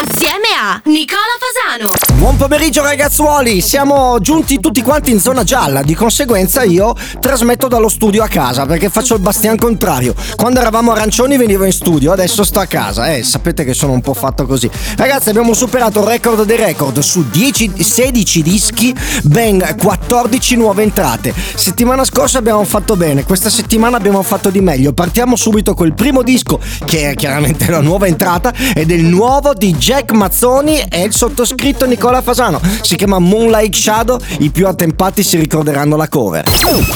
Assieme a Nicola Fasano. Buon pomeriggio ragazzuoli, siamo giunti tutti quanti in zona gialla, di conseguenza io trasmetto dallo studio a casa perché faccio il bastian contrario. Quando eravamo arancioni venivo in studio, adesso sto a casa, eh, sapete che sono un po' fatto così. Ragazzi abbiamo superato il record dei record su 10, 16 dischi, ben 14 nuove entrate. Settimana scorsa abbiamo fatto bene, questa settimana abbiamo fatto di meglio. Partiamo subito col primo disco che chiaramente la nuova entrata è il nuovo di Jack Mazzoni e il sottoscritto Nicola Fasano. Si chiama Moonlight Shadow, i più attempati si ricorderanno la cover.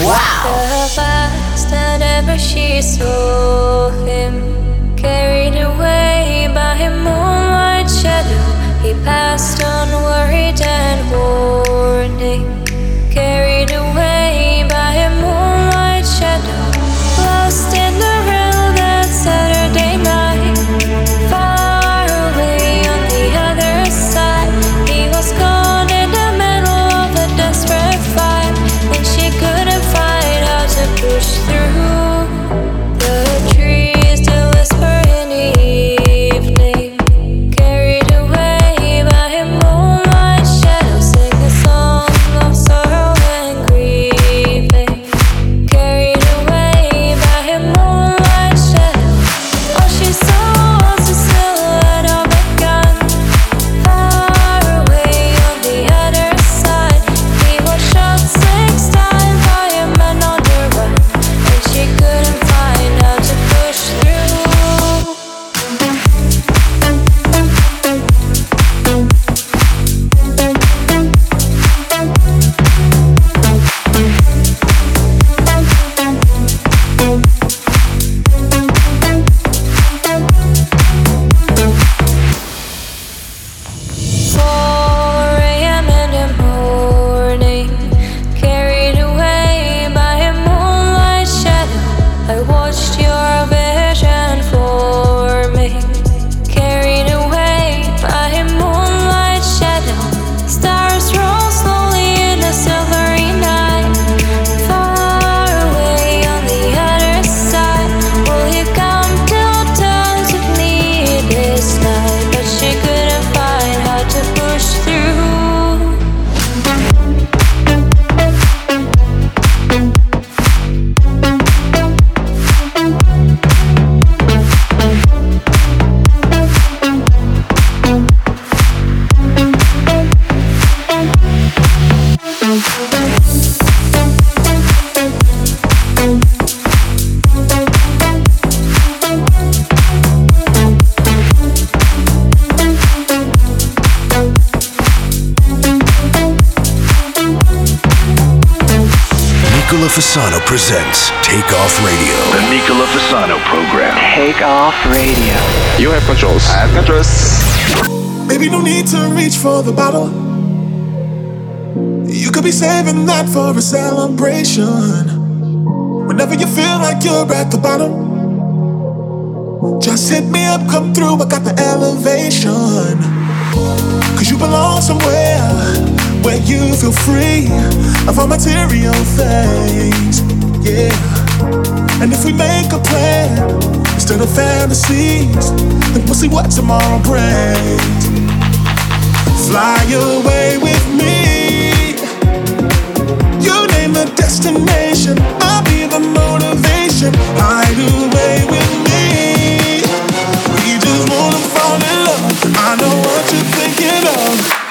Wow! Fasano presents Take Off Radio. The Nicola Fasano program. Take off radio. You have controls. I have controls. Maybe no need to reach for the bottle. You could be saving that for a celebration. Whenever you feel like you're at the bottom, just hit me up, come through. I got the elevation. Cause you belong somewhere where you feel free of all material things. Yeah. And if we make a plan instead of fantasies, then we'll see what tomorrow brings. Fly away with me. You name the destination, I'll be the motivation. Hide away with me. We just wanna fall in love. I know what you're thinking of.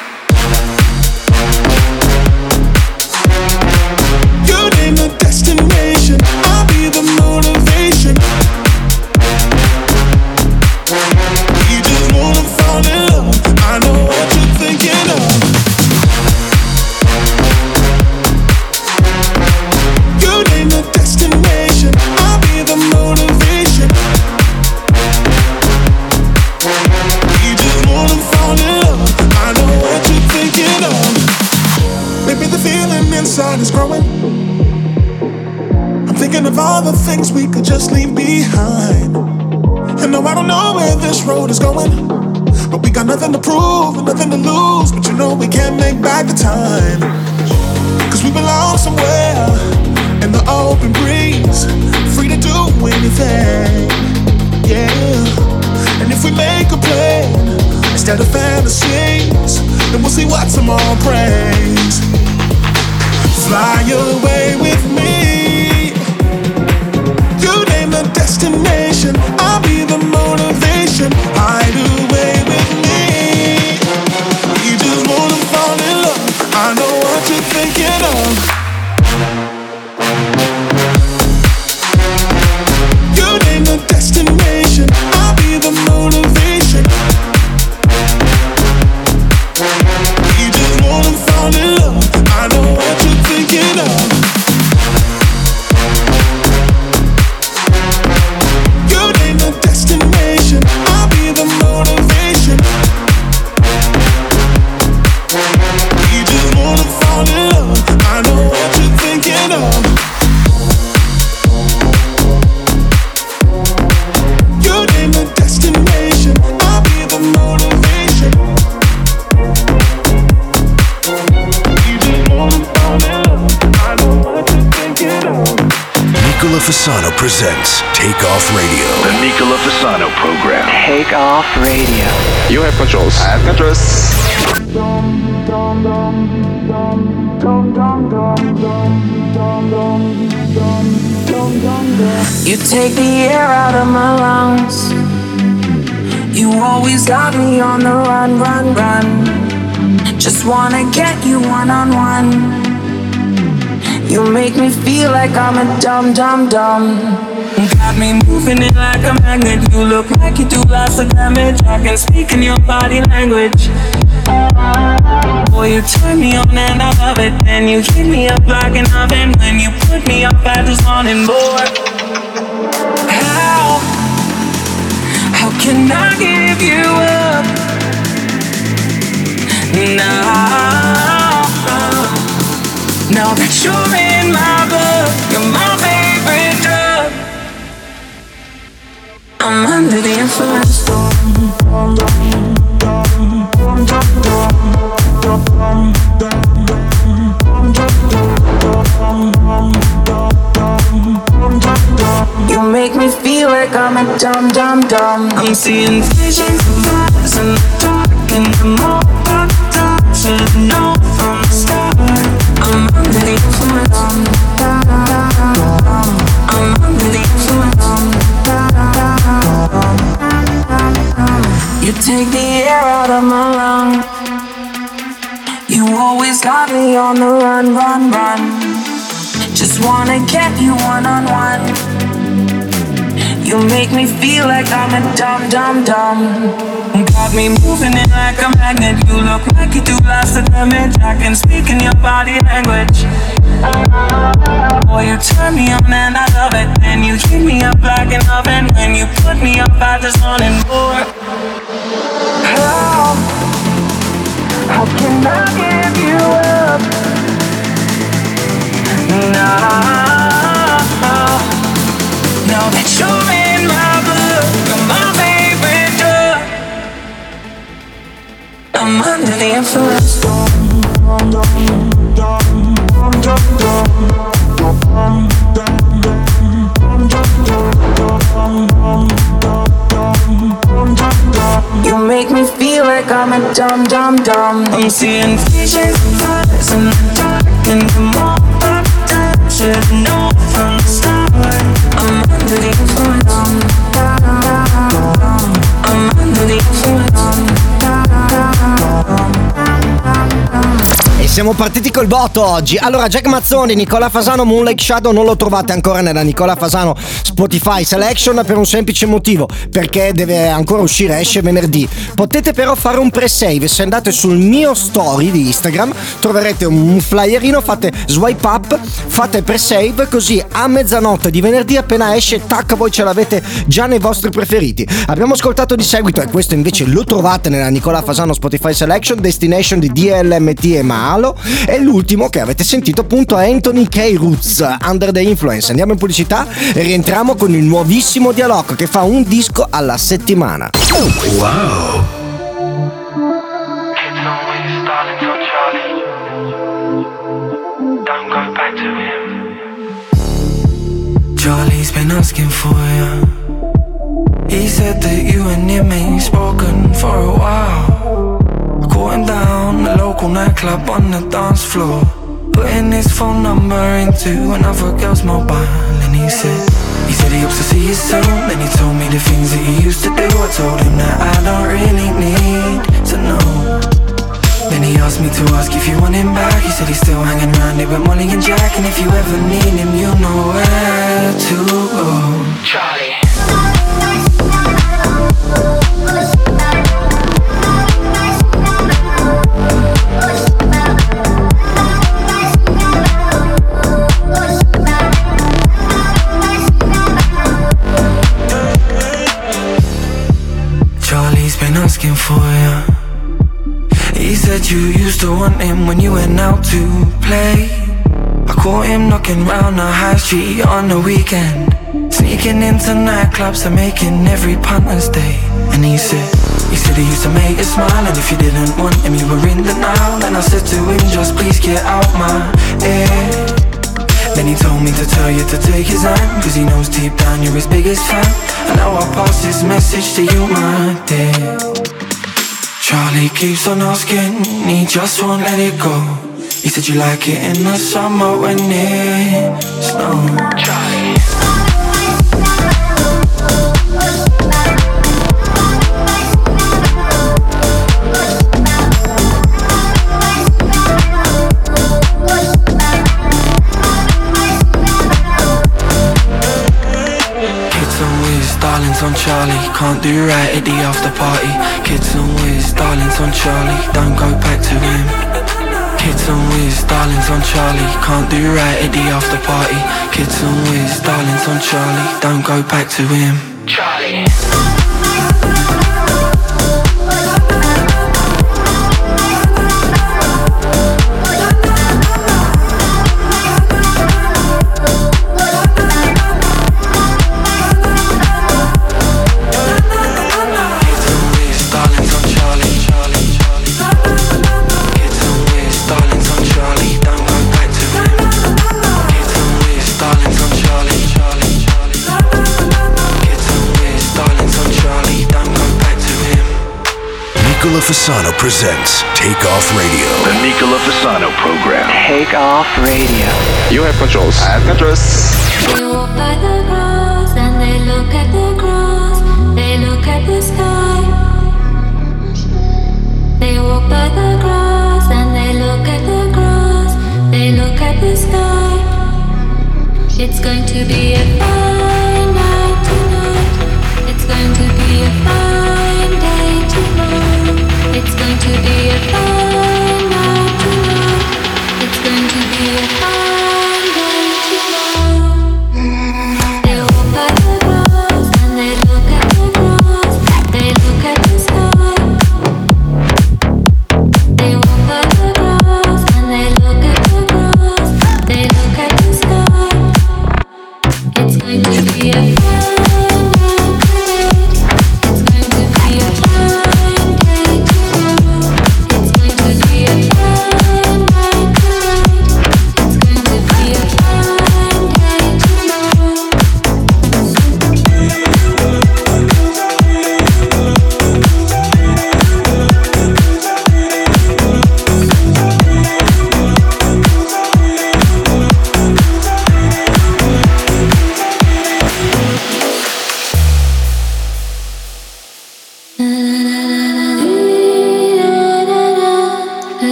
Inside is growing. I'm thinking of all the things we could just leave behind. And no, I don't know where this road is going. But we got nothing to prove and nothing to lose. But you know we can't make back the time. Cause we belong somewhere in the open breeze. Free to do anything. Yeah. And if we seas, then we'll see what tomorrow brings. Fly away with me. You name the destination, I'll be the motivation. Hide away Fasano presents Take Off Radio. The Nicola Fasano program. Take Off Radio. You have controls. I have controls. You take the air out of my lungs. You always got me on the run, run, run. Just wanna get you one on one. You make me feel like I'm a dumb, dumb, dumb. You got me moving it like a magnet. You look like you do lots of damage. I can speak in your body language. Boy, you turn me on and I love it. Then you heat me up like an oven. When you put me up, I just want it more. How? How can I give you up? Now. Now that you're in my blood, you're my favorite drug. I'm under the influence. You make me feel like I'm a dumb, dumb, dumb. I'm seeing visions of eyes in the dark, and the more I touch, should know on the run, run, run. Just wanna get you one on one. You make me feel like I'm a dumb, dumb, dumb. Got me moving it like a magnet. You look like you do lots of damage. I can speak in your body language. Boy, you turn me on and I love it. Then you heat me up like an oven. When you put me up, I just want it more. How? How can I give you up? I'm a dumb, dumb, dumb. I'm seeing visions of us in the dark, and the touch, I'm under the influence. I'm under the influence. Siamo partiti col botto oggi. Allora, Jack Mazzoni, Nicola Fasano, Moonlight Shadow non lo trovate ancora nella Nicola Fasano Spotify Selection per un semplice motivo, perché deve ancora uscire, esce venerdì. Potete però fare un pre-save. Se andate sul mio story di Instagram troverete un flyerino, fate swipe up, fate pre-save, così a mezzanotte di venerdì appena esce, tac, voi ce l'avete già nei vostri preferiti. Abbiamo ascoltato di seguito, e questo invece lo trovate nella Nicola Fasano Spotify Selection, Destination di DLMT e Ma Malo e l'ultimo che avete sentito appunto è Anthony K. Roots, Under the Influence. Andiamo in pubblicità e rientriamo con il nuovissimo Dialog che fa un disco alla settimana. Wow. Charlie's been asking for you. He said that you and him ain't spoken for a while. Him down the local nightclub on the dance floor. Putting his phone number into another girl's mobile, and he said, he said he hopes to see you soon. Then he told me the things that he used to do. I told him that I don't really need to know. Then he asked me to ask if you want him back. He said he's still hanging around here with Molly and Jack, and if you ever need him, you know where to go. Charlie. You used to want him when you went out to play. I caught him knocking round the high street on the weekend. Sneaking into nightclubs and making every punter's day. And he said, he said he used to make you smile. And if you didn't want him, you were in denial. And I said to him, just please get out my ear. Then he told me to tell you to take his hand Cause he knows deep down you're his biggest fan And now I'll pass this message to you, my dear Charlie keeps on asking, he just won't let it go. He said you like it in the summer when it snows Charlie Can't do right at the after party. Kids on whiz, darlings on Charlie. Don't go back to him Kids on whiz, darlings on Charlie. Can't do right at the after party. Kids on whiz, darlings on Charlie. Don't go back to him. Charlie Fasano presents Take Off Radio. The Nicola Fasano program. Take off radio. You have controls. I have controls. They walk by the grass and they look at the grass. They look at the sky. They walk by the grass and they look at the grass. They look at the sky. It's going to be a fine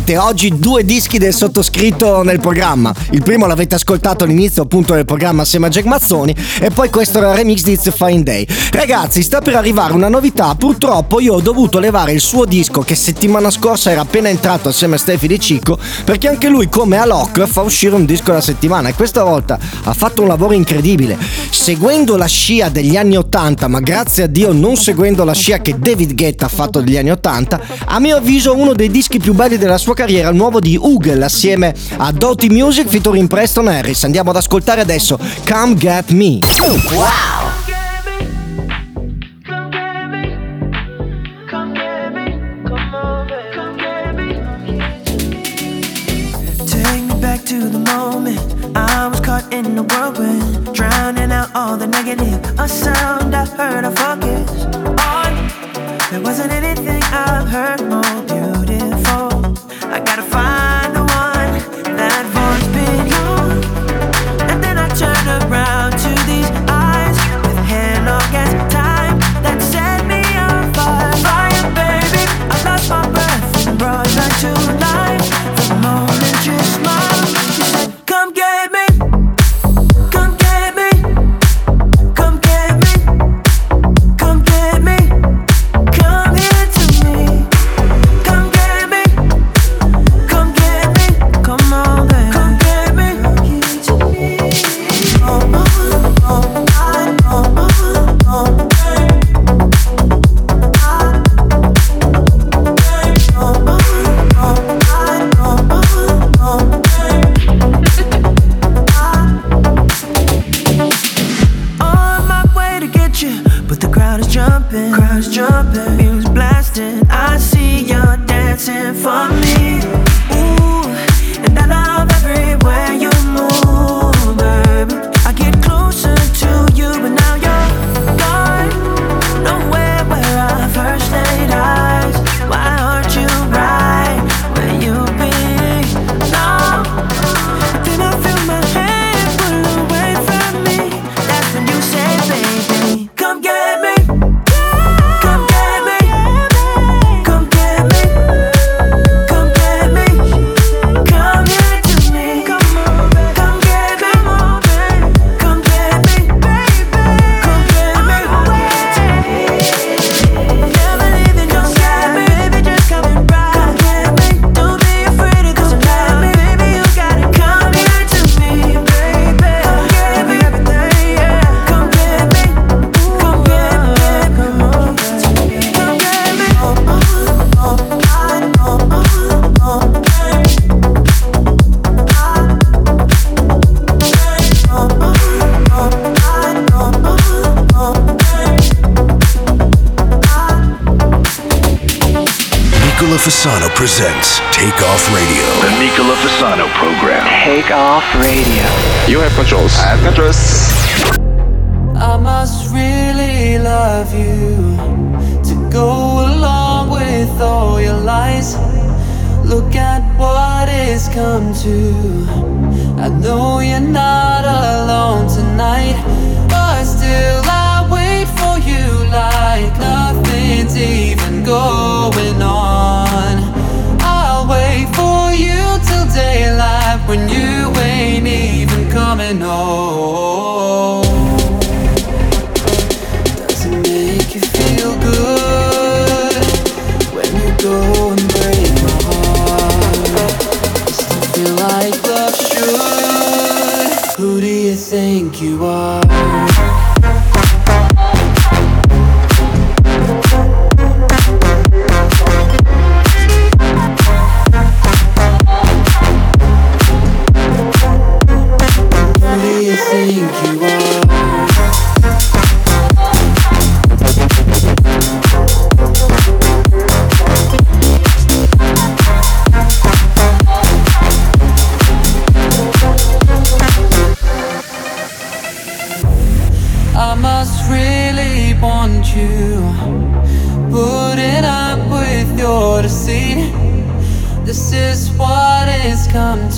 sapete, oggi due dischi del sottoscritto nel programma. Il primo l'avete ascoltato all'inizio appunto del programma assieme a Jack Mazzoni e poi questo era il remix di It's Fine Day. Ragazzi, sta per arrivare una novità. Purtroppo io ho dovuto levare il suo disco che settimana scorsa era appena entrato assieme a Stefi Di Cicco perché anche lui come Alok fa uscire un disco alla settimana e questa volta ha fatto un lavoro incredibile. Seguendo la scia degli anni 80, ma grazie a Dio non seguendo la scia che David Guetta ha fatto degli anni 80, a mio avviso uno dei dischi più belli della sua carriera, il nuovo di Google assieme a Doty Music featuring Preston Harris. Andiamo ad ascoltare adesso Come Get Me. Wow! In the whirlwind, drowning out all the negative. A sound I heard, I focused on. There wasn't anything I've heard more Fasano presents Take Off Radio. The Nicola Fasano program. Take off radio. You have controls. I have controls. I must really love you to go along with all your lies. Look at what it's come to. I know you're not alone tonight, but still I wait for you like nothing's even going on. Daylight when you ain't even coming home. Does it make you feel good when you go and break my heart? Still feel like love should. Who do you think you are?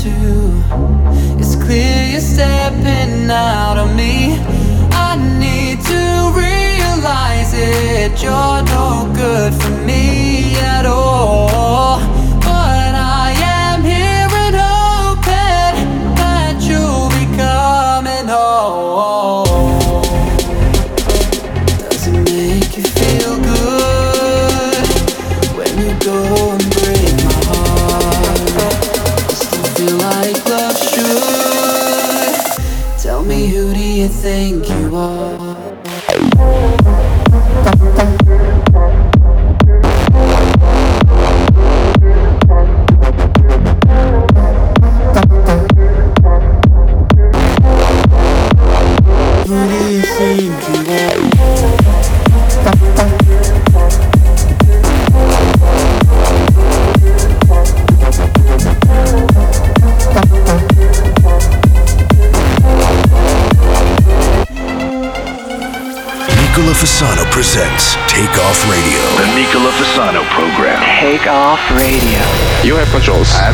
To. It's clear you're stepping out on me. I need to realize it. You're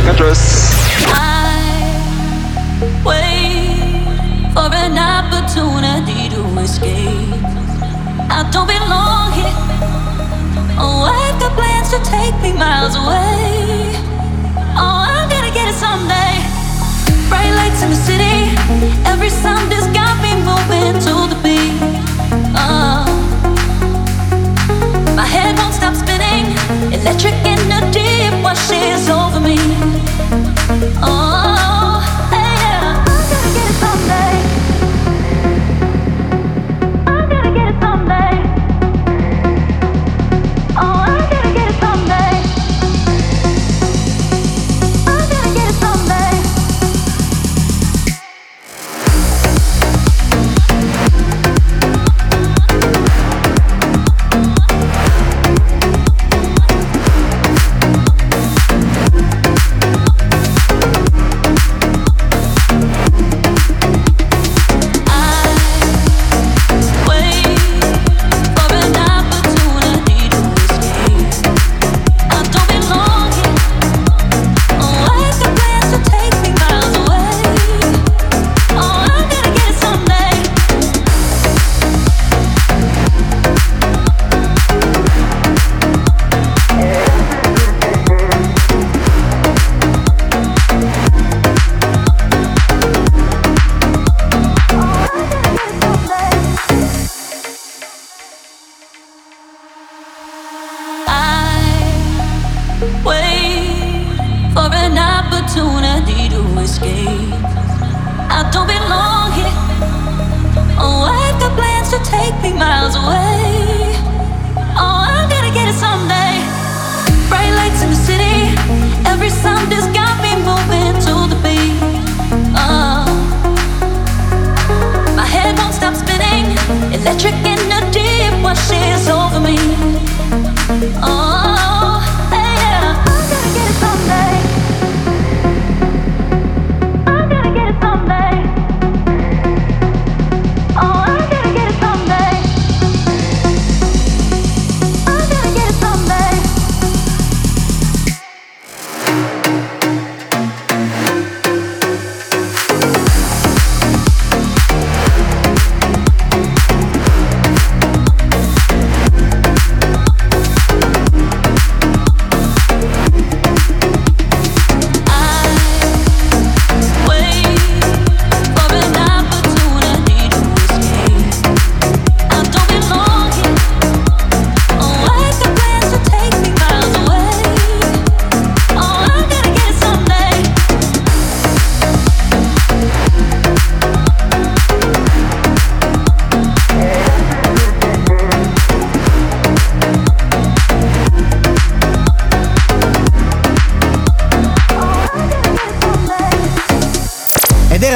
I. Wait for an opportunity to escape. I don't belong here. Oh, I've got plans to take me miles away. Oh, I'm gonna get it someday. Bright lights in the city. Every sound has got me moving to the beat. Oh. My head. Electric energy washes over me. Oh,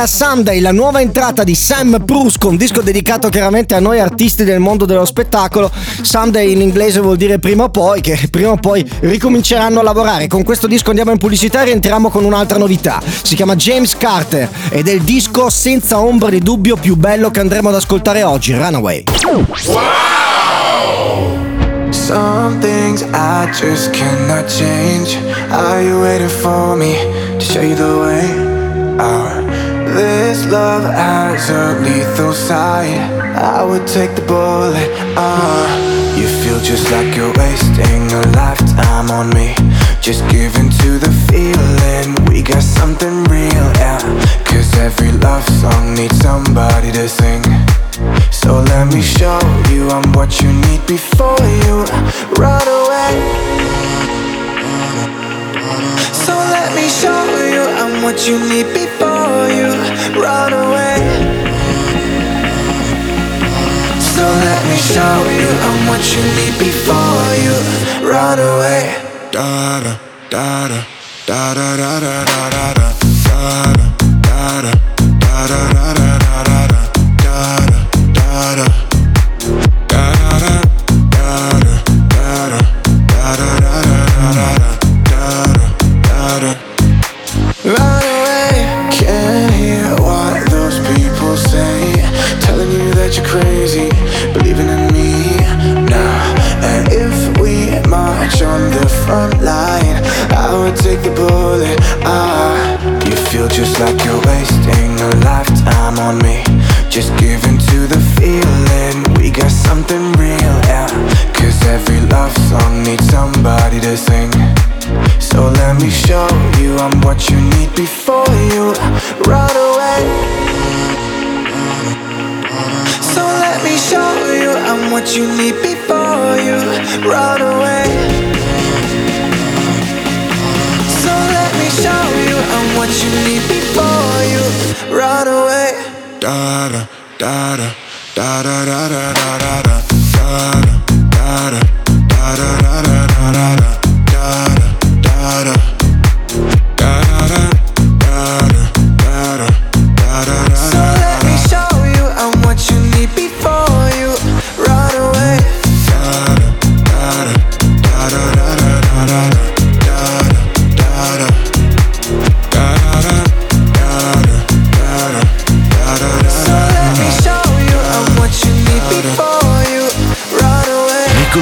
Era Sunday, la nuova entrata di Sam Prusco, un disco dedicato chiaramente a noi artisti del mondo dello spettacolo. Sunday in inglese vuol dire prima o poi, che prima o poi ricominceranno a lavorare. Con questo disco andiamo in pubblicità e rientriamo con un'altra novità. Si chiama James Carter ed è il disco senza ombra di dubbio più bello che andremo ad ascoltare oggi, Runaway. Some things I just cannot change. Are you waiting for me to show you the way out? This love has a lethal side. I would take the bullet. Uh, you feel just like you're wasting a lifetime on me. Just give in to the feeling. We got something real, yeah. Cause every love song needs somebody to sing. So let me show you I'm what you need before you run away. So let me show you I'm what you need before you run away. So let me show you I'm what you need before you run away. Da da da da da da da da da da da da da da da da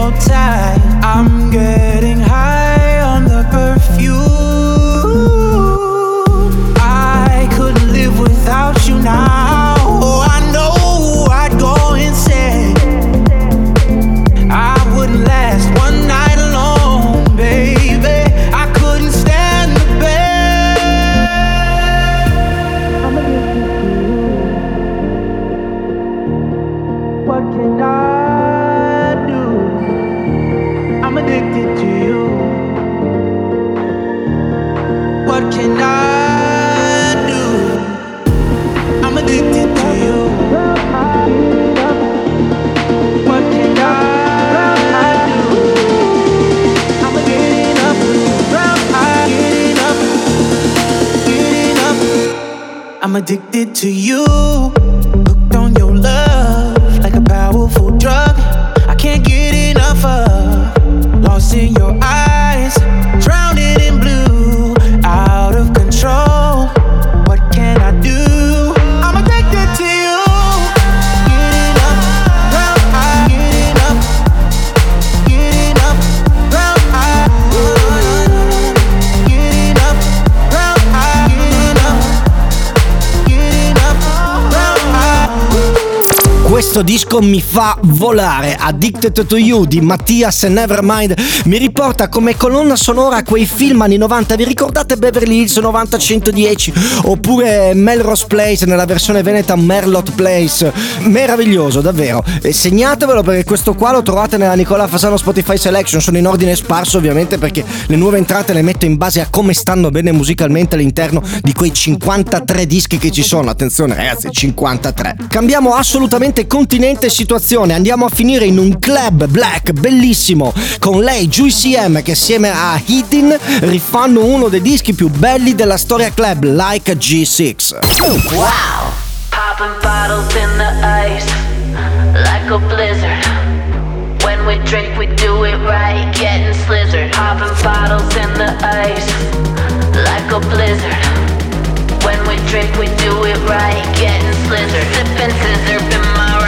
so I'm getting. Mi fa volare. Addicted to You di Mattias Nevermind mi riporta come colonna sonora quei film anni 90. Vi ricordate Beverly Hills 90-110 oppure Melrose Place nella versione veneta Merlot Place? Meraviglioso, davvero. E segnatevelo perché questo qua lo trovate nella Nicola Fasano Spotify Selection. Sono in ordine sparso ovviamente perché le nuove entrate le metto in base a come stanno bene musicalmente all'interno di quei 53 dischi che ci sono. Attenzione ragazzi, 53. Cambiamo assolutamente continente situazione. Andiamo a finire in un club black bellissimo con lei Juicy M che assieme a Hidden rifanno uno dei dischi più belli della storia club, Like G6. Wow! Popping bottles in the ice, like a blizzard. When we drink, we do it right, getting slizzard. Popping bottles in the ice, like a blizzard. When we drink, we do it right, getting slizzard. Sipping scissor, in my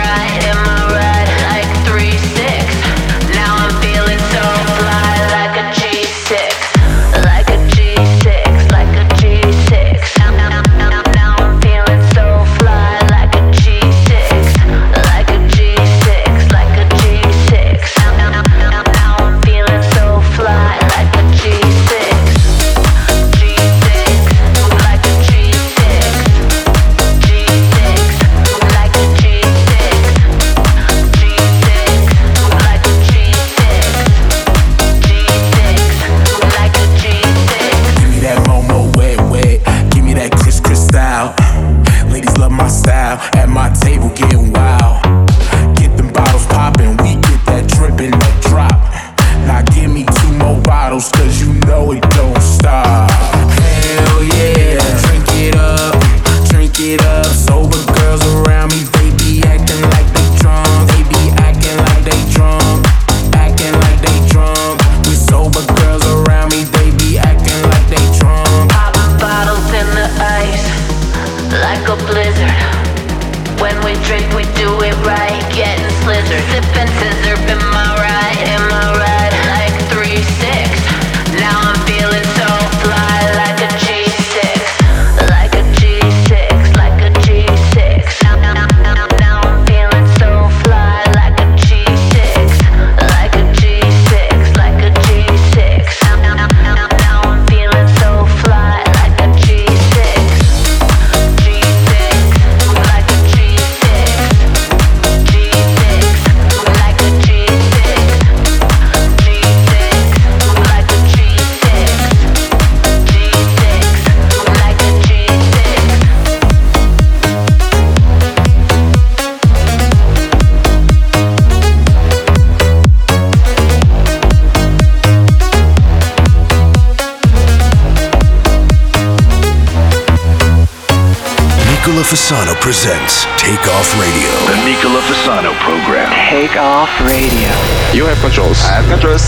Nicola Fasano presents Take Off Radio. The Nicola Fasano program. Take off radio. You have controls. I have controls.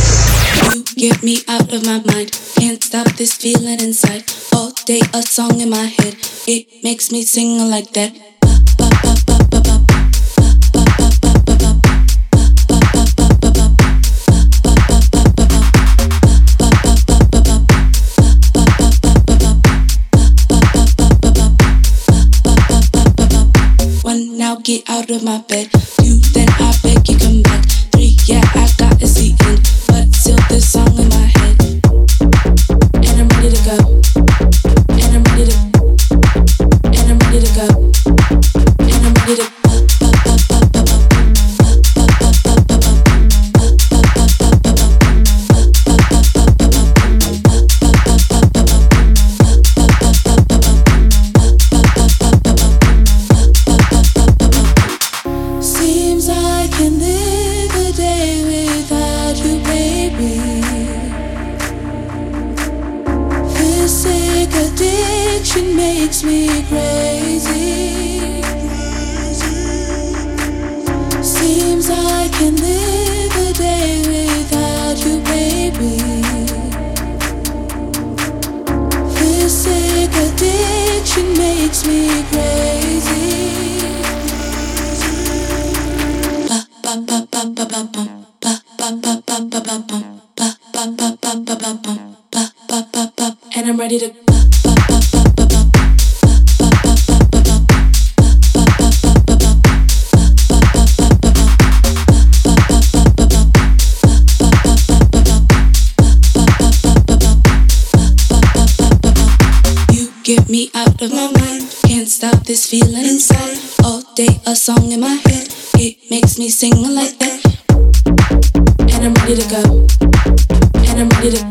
You get me out of my mind. Can't stop this feeling inside. All day a song in my head. It makes me sing like that. Get out of my bed. Two then I beg you come back. Three yeah I got a seat in, but still this song in my addiction makes me crazy. This feeling inside. All day a song in my head. It makes me sing like that. And I'm ready to go. And I'm ready to.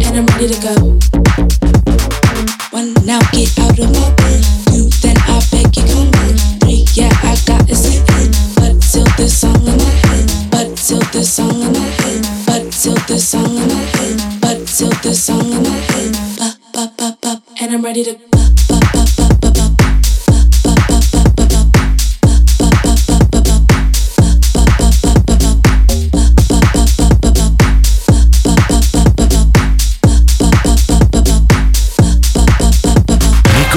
And I'm ready to go. One now get out of my bed. Two then I beg you come in. Three yeah I got to sleep in. But till this song in my head. But till this song in my head. But till this song in my head. But till this song in my head. Ba ba ba. And I'm ready to.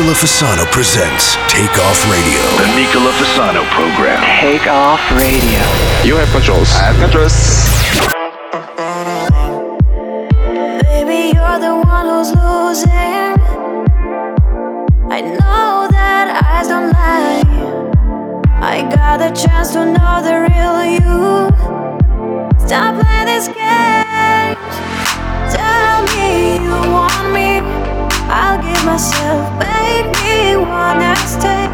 Nicola Fasano presents Take Off Radio. The Nicola Fasano program. Take off radio. You have controls. I have controls. Baby, you're the one who's losing. I know that eyes don't lie. I got the chance to know the real you. Stop playing this game. Tell me you want me. I'll give myself, baby, one night stay.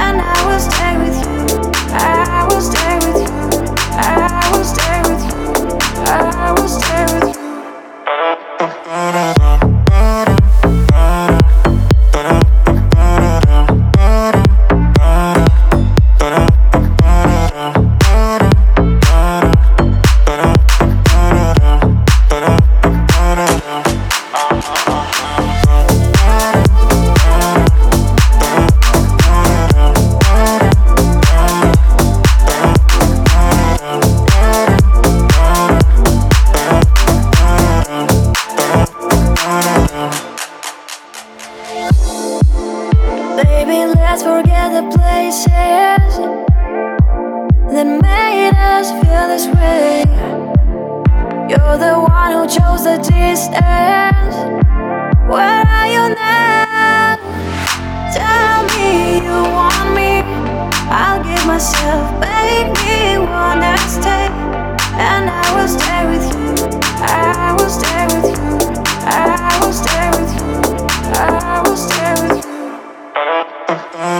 And I will stay with you. I will stay with you. I will stay with you. I will stay with you. Ах, ах.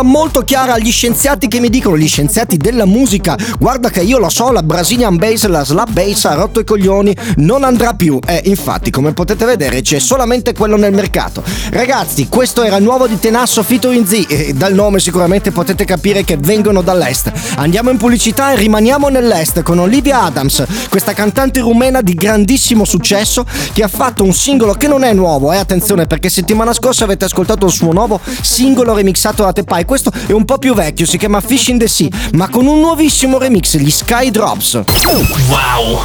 Risposta molto chiara agli scienziati che mi dicono, gli scienziati della musica, guarda che io lo so, la Brazilian bass, la slap bass ha rotto i coglioni, non andrà più. E infatti, come potete vedere, c'è solamente quello nel mercato. Ragazzi, questo era il nuovo di Tenasso featuring Z, e dal nome sicuramente potete capire che vengono dall'est. Andiamo in pubblicità e rimaniamo nell'est con Olivia Adams, questa cantante rumena di grandissimo successo che ha fatto un singolo che non è nuovo, eh attenzione perché settimana scorsa avete ascoltato il suo nuovo singolo remixato da Tepai, questo è un po' più vecchio, si chiama Fish in the Sea, ma con un nuovissimo remix, gli Sky Drops. Wow.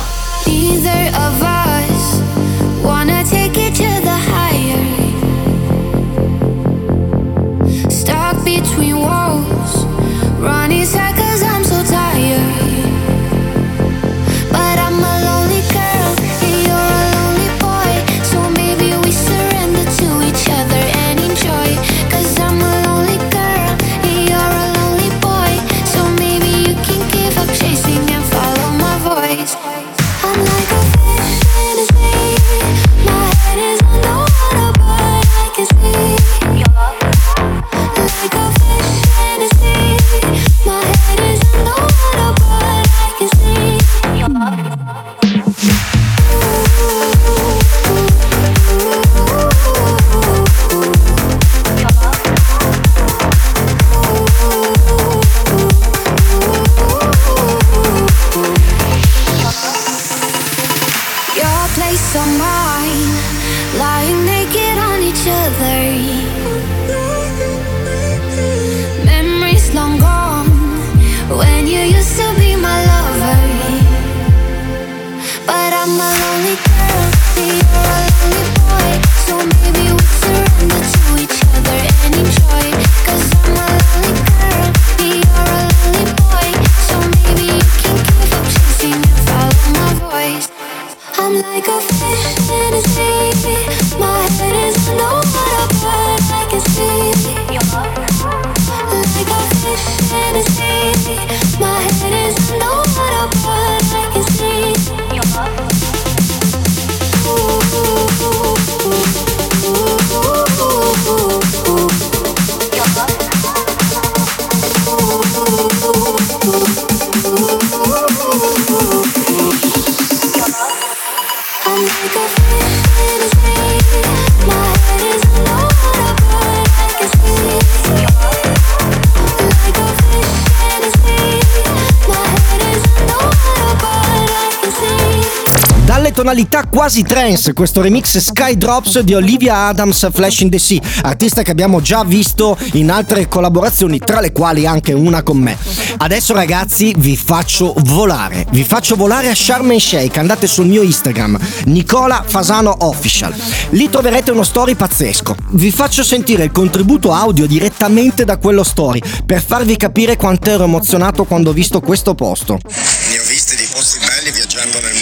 Tonalità quasi trance, questo remix Sky Drops di Olivia Adams Flash in the Sea, artista che abbiamo già visto in altre collaborazioni, tra le quali anche una con me. Adesso ragazzi vi faccio volare, vi faccio volare a Sharm el Sheikh, andate sul mio Instagram, Nicola Fasano Official. Lì troverete uno story pazzesco. Vi faccio sentire il contributo audio direttamente da quello story per farvi capire quanto ero emozionato quando ho visto questo posto. Ne ho visti di posti belli viaggiando nel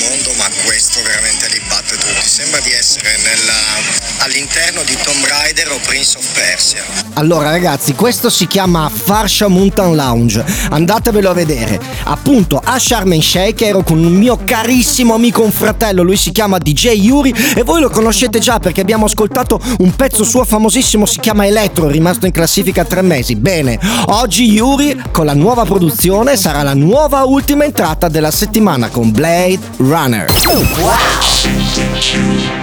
ma questo veramente li. Sembra di essere nella- all'interno di Tomb Raider o Prince of Persia. Allora ragazzi, questo si chiama Farsha Mountain Lounge. Andatevelo a vedere. Appunto, a Sharm el Sheikh ero con un mio carissimo amico, un fratello, lui si chiama DJ Yuri e voi lo conoscete già perché abbiamo ascoltato un pezzo suo famosissimo, si chiama Electro, è rimasto in classifica tre mesi. Bene, oggi Yuri con la nuova produzione sarà la nuova ultima entrata della settimana con Blade Runner. Nicola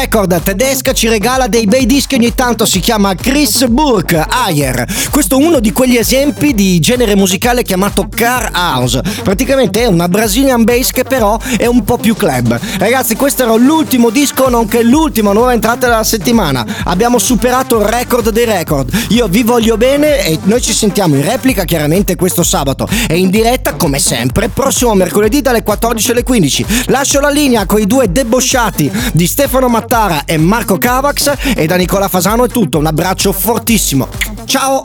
Record tedesca ci regala dei bei dischi ogni tanto, si chiama Chris Burke Ayer. Questo è uno di quegli esempi di genere musicale chiamato car house. Praticamente è una Brazilian bass che però è un po' più club. Ragazzi, questo era l'ultimo disco, nonché l'ultima nuova entrata della settimana. Abbiamo superato il record dei record. Io vi voglio bene e noi ci sentiamo in replica chiaramente questo sabato e in diretta come sempre prossimo mercoledì dalle 14 alle 15. Lascio la linea con i due debosciati di Stefano Mattara e Marco Cavax e da Nicola Fasano è tutto. Un abbraccio fortissimo. Ciao!